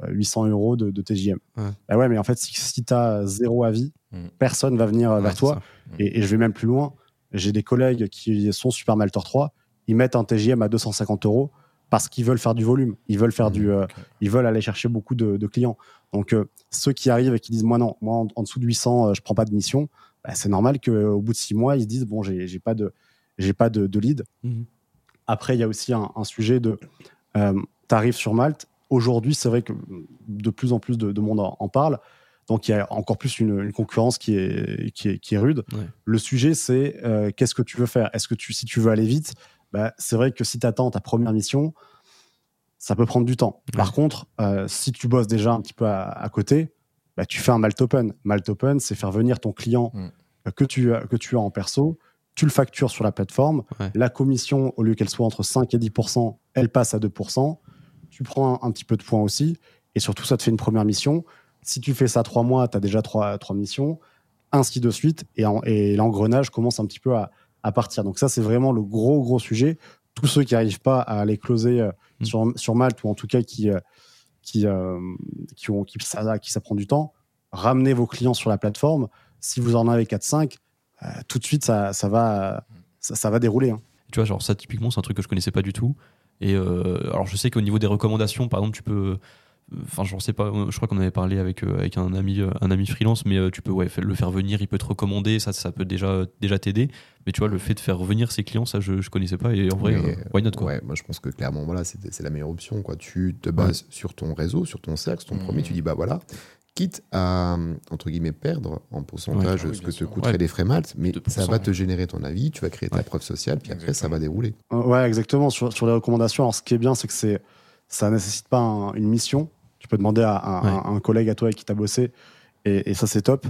800 euros de, de TJM. Ouais. Bah ouais, mais en fait si, si tu as zéro avis, Mhm. personne va venir euh, vers toi. ça. Et, et je vais même plus loin. J'ai des collègues qui sont Super Malter 3, ils mettent un TJM à 250 euros parce qu'ils veulent faire du volume, ils veulent faire du, euh, Ok. ils veulent aller chercher beaucoup de, de clients. Donc euh, ceux qui arrivent et qui disent moi non, moi en, en dessous de 800, euh, je prends pas de mission, bah, c'est normal qu'au bout de six mois ils se disent bon j'ai pas de j'ai pas de, de lead. Mhm. Après il y a aussi un, un sujet de euh, tarif sur Malte. Aujourd'hui c'est vrai que de plus en plus de, de monde en, en parle. Donc il y a encore plus une, une concurrence qui est, qui est, qui est rude. Ouais. Le sujet, c'est euh, qu'est-ce que tu veux faire? Est-ce que tu, si tu veux aller vite, bah, c'est vrai que si tu attends ta première mission, ça peut prendre du temps. Par contre, euh, si tu bosses déjà un petit peu à, à côté, bah, tu fais un Malt Open. Malt Open, c'est faire venir ton client Mm. que, tu, as- que tu as en perso, tu le factures sur la plateforme. Ouais. La commission, au lieu qu'elle soit entre 5 et 10% elle passe à 2% Tu prends un, un petit peu de points aussi. Et surtout, ça te fait une première mission. Si tu fais ça trois mois, tu as déjà trois, trois missions, ainsi de suite. Et, en- et l'engrenage commence un petit peu à, à partir. Donc ça, c'est vraiment le gros, gros sujet. Tous ceux qui n'arrivent pas à aller closer euh, Mm. sur, sur Malte, ou en tout cas qui, euh, qui, euh, qui, ont, qui, ça, qui ça prend du temps, ramenez vos clients sur la plateforme. Si vous en avez 4-5, euh, tout de suite, ça, ça, va, ça, ça va dérouler. hein. Tu vois, genre ça, typiquement, c'est un truc que je connaissais pas du tout. Et euh, alors, je sais qu'au niveau des recommandations, par exemple, tu peux. Enfin, j'en sais pas. Je crois qu'on avait parlé avec, euh, avec un ami, euh, un ami freelance, mais euh, tu peux ouais, le faire venir, il peut te recommander, ça, ça peut déjà, déjà t'aider. Mais tu vois, le fait de faire revenir ses clients, ça, je, je connaissais pas. Et en vrai, Mais, euh, why not quoi? Ouais, moi je pense que clairement, voilà, c'est c'est la meilleure option. Quoi. Tu te bases sur ton réseau, sur ton cercle, ton Mmh. premier, tu dis, bah voilà, quitte à, entre guillemets, perdre en pourcentage Ouais, oui, ce que bien te Ouais. les frais malte, mais 2%, ça va te générer ton avis, tu vas créer ta Ouais. preuve sociale, puis après ça va dérouler. Ouais, exactement. Sur, sur les recommandations, alors ce qui est bien, c'est que c'est, ça nécessite pas un- une mission. Tu peux demander à, un- Ouais. à un collègue à toi avec qui tu as bossé, et, et ça, c'est top.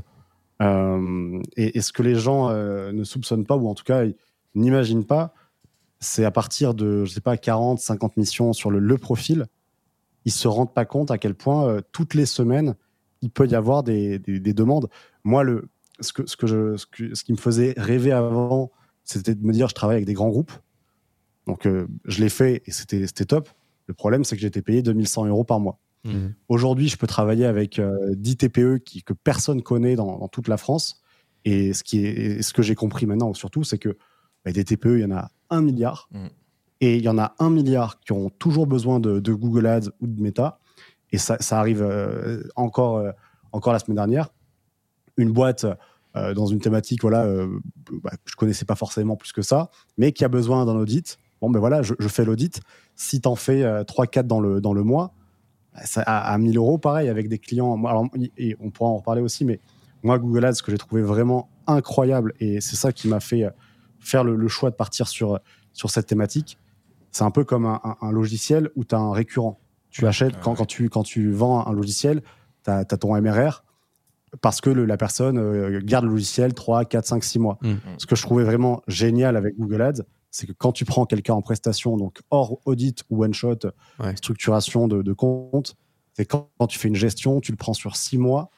Euh, et, et ce que les gens euh, ne soupçonnent pas, ou en tout cas, n'imaginent pas, c'est à partir de, je sais pas, 40, 50 missions sur le, le profil, ils se rendent pas compte à quel point euh, toutes les semaines, il peut y avoir des, des- des demandes. Moi, le, ce, que, ce, que je, ce, que- ce qui me faisait rêver avant, c'était de me dire, je travaille avec des grands groupes. Donc, je l'ai fait et c'était c'était top. Le problème, c'est que j'étais payé 2100 euros par mois. Mhm. Aujourd'hui, je peux travailler avec euh, 10 TPE qui, que personne connaît dans, dans toute la France. Et ce, qui est, et ce que j'ai compris maintenant, surtout, c'est que bah, des TPE, il y en a un milliard. Mhm. Et il y en a un milliard qui ont toujours besoin de, de Google Ads ou de Meta. Et ça, ça arrive euh, encore, euh, encore la semaine dernière. Une boîte euh, dans une thématique voilà, euh, bah, que je connaissais pas forcément plus que ça, mais qui a besoin d'un audit. Bon, ben voilà, je, je fais l'audit. Si tu en fais 3-4 dans le, dans le mois, à, à 1000 euros, pareil, avec des clients. Alors, et on pourra en reparler aussi, mais moi, Google Ads, ce que j'ai trouvé vraiment incroyable, et c'est ça qui m'a fait euh, faire le, le choix de partir sur, sur cette thématique, c'est un peu comme un, un- un logiciel où tu as un récurrent. Tu achètes, Ah quand, ouais. quand, tu, quand tu vends un logiciel, tu as, ton MRR parce que le- la personne euh, garde le logiciel 3, 4, 5, 6 mois. Mm. Ce que je trouvais vraiment génial avec Google Ads, c'est que quand tu prends quelqu'un en prestation, donc hors audit ou one-shot, Ouais. structuration de, de compte, c'est quand, quand tu fais une gestion, tu le prends sur 6 mois.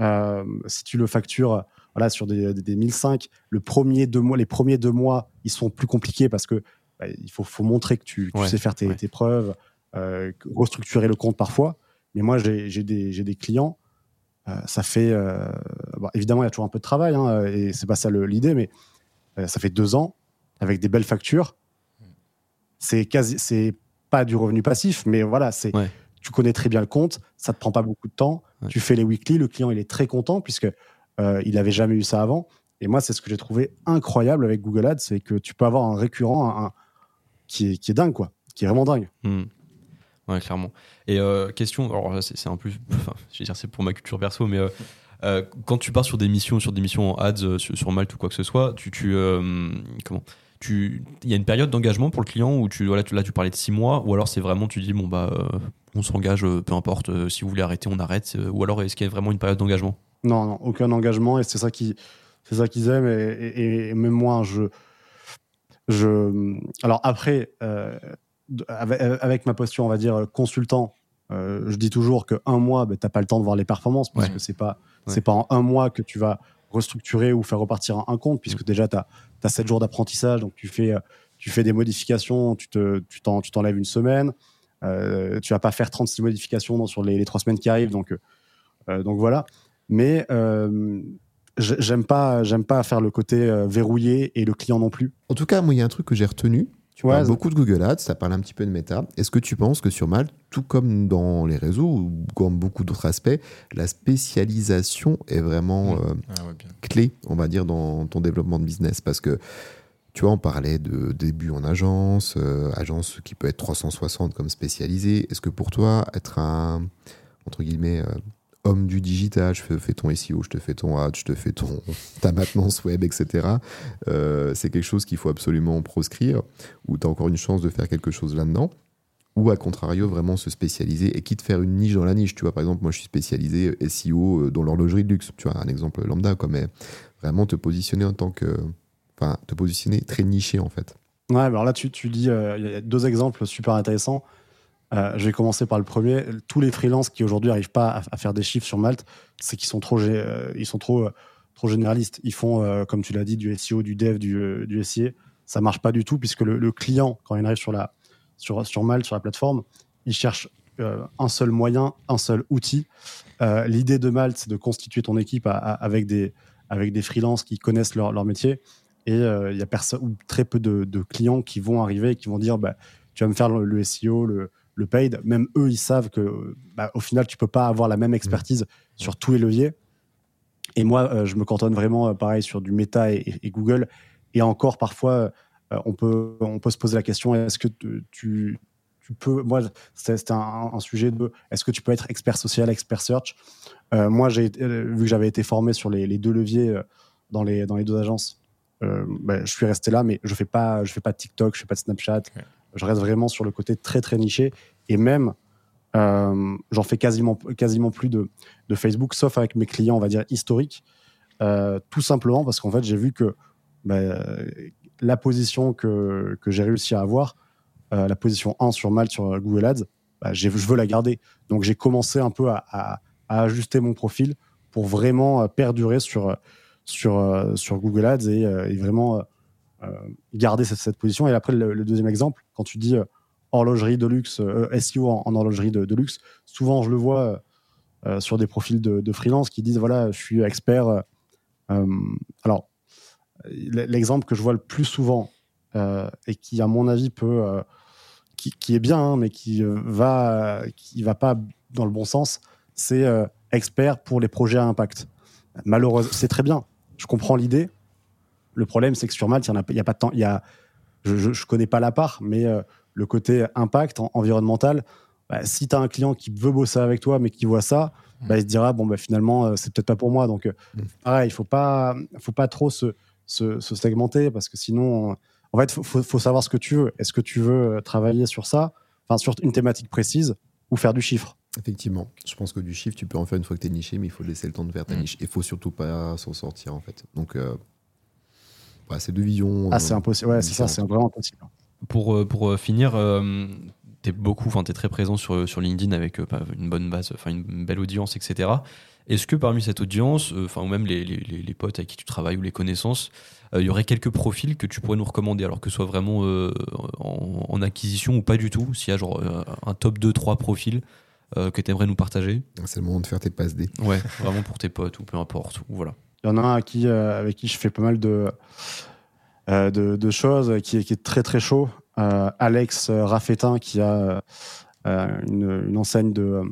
Euh, si tu le factures voilà, sur des, des, des 1005, le premier deux mois, les premiers deux mois, ils sont plus compliqués parce que bah, il faut, faut montrer que tu, tu Ouais, sais faire tes, ouais. tes preuves, euh, restructurer le compte parfois. Mais moi, j'ai des, j'ai des clients, euh, ça fait. bon, évidemment, il y a toujours un peu de travail, hein, et c'est pas ça le- l'idée, mais ça fait deux ans, avec des belles factures. C'est quasi. C'est pas du revenu passif, mais voilà, c'est. Ouais. Tu connais très bien le compte, ça te prend pas beaucoup de temps. Ouais. Tu fais les weekly, le client il est très content puisque euh, il avait jamais eu ça avant. Et moi, c'est ce que j'ai trouvé incroyable avec Google Ads, c'est que tu peux avoir un récurrent un- un- qui, est, qui est dingue, quoi, qui est vraiment dingue. Hmm. Ouais, clairement. Et euh, question, alors là, c'est un enfin, je vais dire, c'est pour ma culture perso, mais euh, euh, quand tu pars sur des missions, sur des missions en ads, sur, sur Malte ou quoi que ce soit, tu, tu comment, tu, il y a une période d'engagement pour le client où tu, voilà, tu, là, tu parlais de six mois, ou alors c'est vraiment, tu dis, bon bah, euh, on s'engage, euh, peu importe, euh, si vous voulez arrêter, on arrête, euh, ou alors est-ce qu'il y a vraiment une période d'engagement? Non, non, aucun engagement, et c'est ça qui, c'est ça qu'ils aiment. Et, et- et même moi, je, je, alors après, avec, avec ma posture, on va dire consultant, je dis toujours que un mois, ben, t'as pas le temps de voir les performances, parce Ouais. que c'est pas, Ouais. c'est pas en un mois que tu vas restructurer ou faire repartir un, un compte, puisque déjà tu as, 7 jours d'apprentissage, donc tu fais, euh, tu fais des modifications, tu te, tu t'en, tu t'enlèves une semaine. Euh, tu vas pas faire 36 modifications dans- sur les, les trois semaines qui arrivent, donc, euh, donc voilà. Mais euh, j'ai- j'aime pas, j'aime pas faire le côté euh, verrouillé et le client non plus. En tout cas, moi, il y a un truc que j'ai retenu. Tu ça- beaucoup de Google Ads, tu as parlé un petit peu de Meta. Est-ce que tu penses que sur Malte, tout comme dans les réseaux ou comme beaucoup d'autres aspects, la spécialisation est vraiment Mm. euh, Ah ouais, clé, on va dire, dans ton développement de business? Parce que, tu vois, on parlait de début en agence, euh, agence qui peut être 360 comme spécialisée. Est-ce que pour toi, être un, entre guillemets, euh, homme du digital, je fais, ton SEO, je te fais ton ad, je te fais ton, ta maintenance web, etc., euh, c'est quelque chose qu'il faut absolument proscrire, ou tu as encore une chance de faire quelque chose là-dedans ou à contrario vraiment se spécialiser et quitte faire une niche dans la niche tu vois par exemple moi je suis spécialisé SEO euh, dans l'horlogerie de luxe tu vois un exemple lambda quoi mais vraiment te positionner en tant que enfin te positionner très niché en fait Ouais, alors là, tu, tu dis, euh, deux exemples super intéressants. Euh, je vais commencer par le premier. Tous les freelances qui aujourd'hui n'arrivent pas à, faire des chiffres sur Malte, c'est qu'ils sont trop, euh, ils sont trop, euh, trop généralistes. Ils font, comme tu l'as dit, du SEO, du dev, du, du SIA. Ça marche pas du tout puisque le, client, quand il arrive sur la, sur, sur Malte, sur la plateforme, il cherche un seul moyen, un seul outil. L'idée de Malte, c'est de constituer ton équipe avec des, avec des freelances qui connaissent leur, leur métier. Et il y a ou très peu de, de clients qui vont arriver et qui vont dire bah, tu vas me faire le, le SEO, le, le paid, même eux, ils savent que bah, au final, tu peux pas avoir la même expertise sur tous les leviers. Et moi, euh, je me cantonne vraiment, euh, pareil, sur du Meta et, et Google. Et encore, parfois, euh, on, peut, on peut se poser la question est-ce que tu, tu peux. Moi, c'était un, un, sujet de est-ce que tu peux être expert social, expert search? Moi, j'ai vu que j'avais été formé sur les, les, deux leviers dans les, dans les deux agences, bah, je suis resté là, mais je fais pas, je fais pas de TikTok, je fais pas de Snapchat. Je reste vraiment sur le côté très très niché. Et même, euh, j'en fais quasiment, quasiment plus de, de, Facebook, sauf avec mes clients, on va dire, historiques. Euh, tout simplement parce qu'en fait, j'ai vu que bah, la position que, que j'ai réussi à avoir, euh, la position 1 sur Malte, sur Google Ads, bah, je veux la garder. Donc, j'ai commencé un peu à, ajuster mon profil pour vraiment perdurer sur, sur, sur Google Ads et vraiment garder cette, position. Et après, le, deuxième exemple, quand tu dis horlogerie de luxe, euh, SEO en, en horlogerie de, luxe. Souvent, je le vois euh, sur des profils de, freelance qui disent voilà, je suis expert. Euh, alors, l'exemple que je vois le plus souvent et qui, à mon avis, peut, qui, est bien, hein, mais qui va, qui va pas dans le bon sens, c'est expert pour les projets à impact. Malheureusement, c'est très bien. Je comprends l'idée. Le problème, c'est que sur Malte, il n'y a, a, pas de temps. Y a, je ne connais pas la part, mais euh, le côté impact en, environnemental, bah, si tu as un client qui veut bosser avec toi, mais qui voit ça, mmh. bah, il se dira bon, bah, finalement, euh, c'est peut-être pas pour moi. Donc, euh, mmh. pareil, il faut pas, faut pas trop se, se, se, segmenter parce que sinon, en fait, il faut, faut, savoir ce que tu veux. Est-ce que tu veux travailler sur ça, enfin, sur une thématique précise ou faire du chiffre? Effectivement, je pense que du chiffre, tu peux en faire une fois que tu es niché, mais il faut laisser le temps de faire ta mmh. niche. Il faut surtout pas s'en sortir, en fait. Donc, euh, c'est deux visions. Ah, c'est impossible. Ouais, c'est ça, c'est vraiment impossible. Pour, pour finir, euh, tu es beaucoup, enfin, tu es très présent sur, sur LinkedIn avec euh, une bonne base, enfin, une belle audience, etc. Est-ce que parmi cette audience, enfin, ou même les, les, les, potes avec qui tu travailles ou les connaissances, il y aurait quelques profils que tu pourrais nous recommander, alors que ce soit vraiment euh, en, en, acquisition ou pas du tout, s'il y a genre un top 2-3 profils euh, que tu aimerais nous partager? C'est le moment de faire tes passes D. Ouais, vraiment pour tes potes ou peu importe. Ou voilà. Il y en a un à qui, euh, avec qui je fais pas mal de, euh, de, de, choses, qui, qui, est très très chaud. Euh, Alex Raffetin, qui a une, une, enseigne de,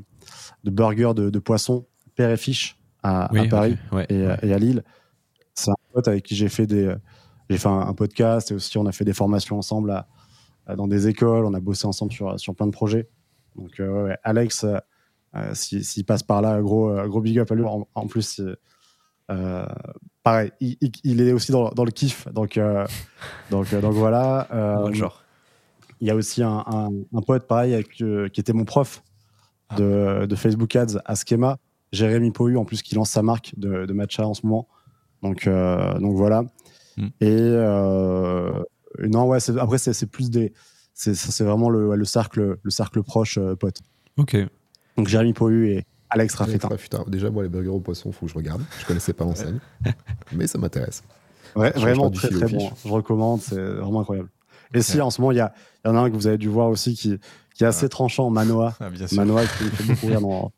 de burgers de, de poisson, Père et Fiche, à, oui, à Paris okay, ouais, et, ouais. et, à Lille. C'est un pote avec qui j'ai fait des. J'ai fait un, un, podcast et aussi on a fait des formations ensemble à, à, dans des écoles. On a bossé ensemble sur, sur plein de projets. Donc, euh, ouais, Alex, euh, s'il si, passe par là, gros, gros big up à lui. En, en plus, euh, pareil, il, il, est aussi dans, dans le kiff. Donc, donc, donc voilà. Bon genre. Il y a aussi un, un, un pote, pareil, avec, qui était mon prof de, de, Facebook Ads à Schema, Jérémy Pohu, en plus, qui lance sa marque de, de matcha en ce moment. Donc, donc voilà. Mm. Et non, ouais, après, c'est plus des c'est vraiment le, le, cercle, le cercle proche euh, pote. Ok. Donc Jérémy Pohu et Alex Raffetin. Déjà, moi, les burgers au poisson, faut que je regarde. Je connaissais pas l'enseigne, mais ça m'intéresse. Ouais, vraiment très très bon. Je recommande, c'est vraiment incroyable. Et okay. si en ce moment, il y, a, y en a un que vous avez dû voir aussi qui, qui est assez ah. tranchant, Manoa. Ah, Manoa qui me fait beaucoup rire dans,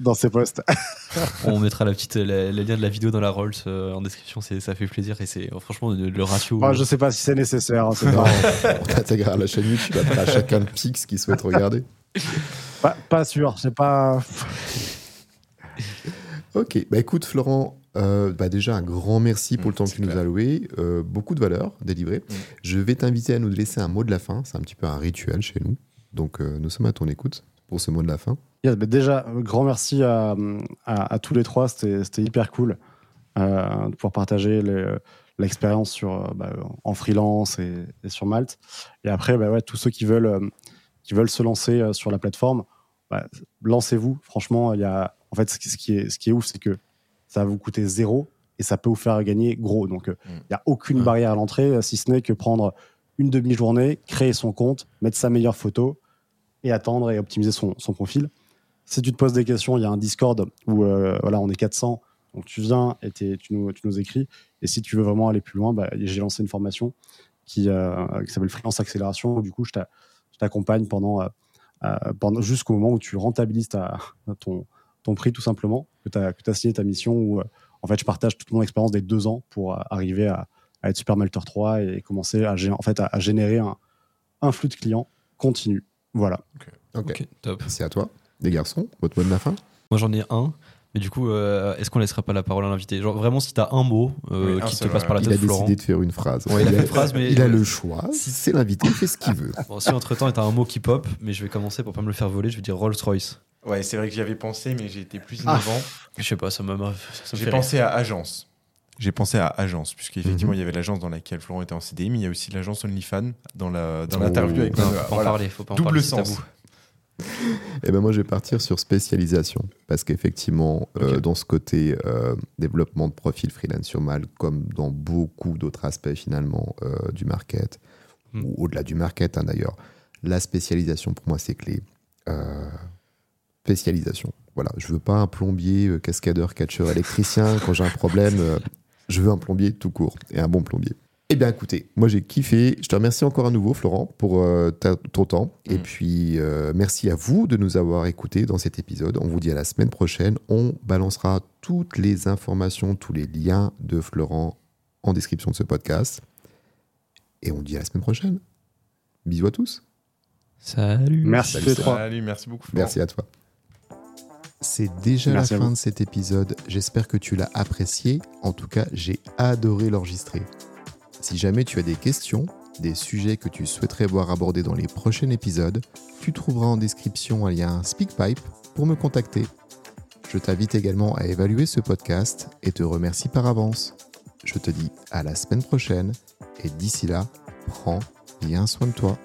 dans ses posts. on mettra la petite la, la, lien de la vidéo dans la Rolls euh, en description, ça fait plaisir et c'est franchement le, le ratio. Moi, je sais pas si c'est nécessaire. Hein, non, on t'intégrera à la chaîne YouTube à chacun le pix qui souhaite regarder. Pas, pas sûr, c'est pas. ok, bah écoute Florent, euh, bah déjà un grand merci pour mmh, le temps que tu nous as alloué, euh, beaucoup de valeur délivrée. Mmh. Je vais t'inviter à nous laisser un mot de la fin, c'est un petit peu un rituel chez nous, donc euh, nous sommes à ton écoute pour ce mot de la fin. Yes, bah déjà, grand merci à, à, à tous les trois, c'était hyper cool euh, de pouvoir partager l'expérience sur bah, en freelance et, et, sur Malte. Et après, bah, ouais, tous ceux qui veulent, qui veulent se lancer sur la plateforme, bah, lancez-vous. Franchement, il y a, en fait, ce qui est, ce qui est ouf, c'est que ça va vous coûter zéro et ça peut vous faire gagner gros. Donc, il n'y a aucune mmh. barrière à l'entrée, si ce n'est que prendre une demi-journée, créer son compte, mettre sa meilleure photo et attendre et optimiser son, son profil. Si tu te poses des questions, il y a un Discord où euh, voilà, on est 400. Donc tu viens et tu nous, tu nous écris. Et si tu veux vraiment aller plus loin, bah, j'ai lancé une formation qui, euh, qui s'appelle Freelance Accélération. Où, du coup, je t'accompagne pendant, euh, pendant jusqu'au moment où tu rentabilises ta, ton, ton prix tout simplement, que tu as, as, signé ta mission. Où en fait, je partage toute mon expérience des deux ans pour arriver à, à être Super Melter 3 et commencer à, en fait, à, à générer un, un flux de clients continu. Voilà. Okay. Ok. Top. C'est à toi, les garçons, votre mot de la fin? Moi j'en ai un. Mais du coup, euh, est-ce qu'on laisserait pas la parole à l'invité? Genre vraiment, si t'as un mot euh, Oui, un qui te seul, passe par la Il a tête, Florent. décidé de faire une phrase. Ouais, il a fait une phrase, mais- il a le choix. C'est l'invité, il fait ce qu'il veut. Bon, si entre temps t'as un mot qui pop, mais je vais commencer pour pas me le faire voler, je vais dire Rolls Royce. Ouais, c'est vrai que j'y avais pensé, mais j'ai été plus Ah. innovant. Je sais pas, ça m'a. J'ai pensé à agence. J'ai pensé à agence, puisqu'effectivement, Mhm. il y avait l'agence dans laquelle Florent était en CDI, mais il y a aussi l'agence OnlyFans dans la- dans Oh. l'interview avec. Non, faut pas en Voilà. parler, faut pas en Double parler, sens. tabou. Et ben moi, je vais partir sur spécialisation. Parce qu'effectivement, euh, dans ce côté euh, développement de profil freelance sur Mal, comme dans beaucoup d'autres aspects finalement euh, du market, Hmm. ou au-delà du market hein, d'ailleurs, la spécialisation pour moi, c'est clé. Spécialisation. Voilà, je veux pas un plombier, cascadeur, catcheur, électricien. Quand j'ai un problème, je veux un plombier tout court et un bon plombier. Eh bien, écoutez, moi j'ai kiffé. Je te remercie encore à nouveau, Florent, pour euh, ta- ton temps. Et Mm. puis, euh, merci à vous de nous avoir écoutés dans cet épisode. On vous dit à la semaine prochaine. On balancera toutes les informations, tous les liens de Florent en description de ce podcast. Et on dit à la semaine prochaine. Bisous à tous. Salut. Merci Salut, salut. merci beaucoup. Florent. Merci à toi. C'est déjà Merci la fin de cet épisode. J'espère que tu l'as apprécié. En tout cas, j'ai adoré l'enregistrer. Si jamais tu as des questions, des sujets que tu souhaiterais voir abordés dans les prochains épisodes, tu trouveras en description un lien SpeakPipe pour me contacter. Je t'invite également à évaluer ce podcast et te remercie par avance. Je te dis à la semaine prochaine et d'ici là, prends bien soin de toi.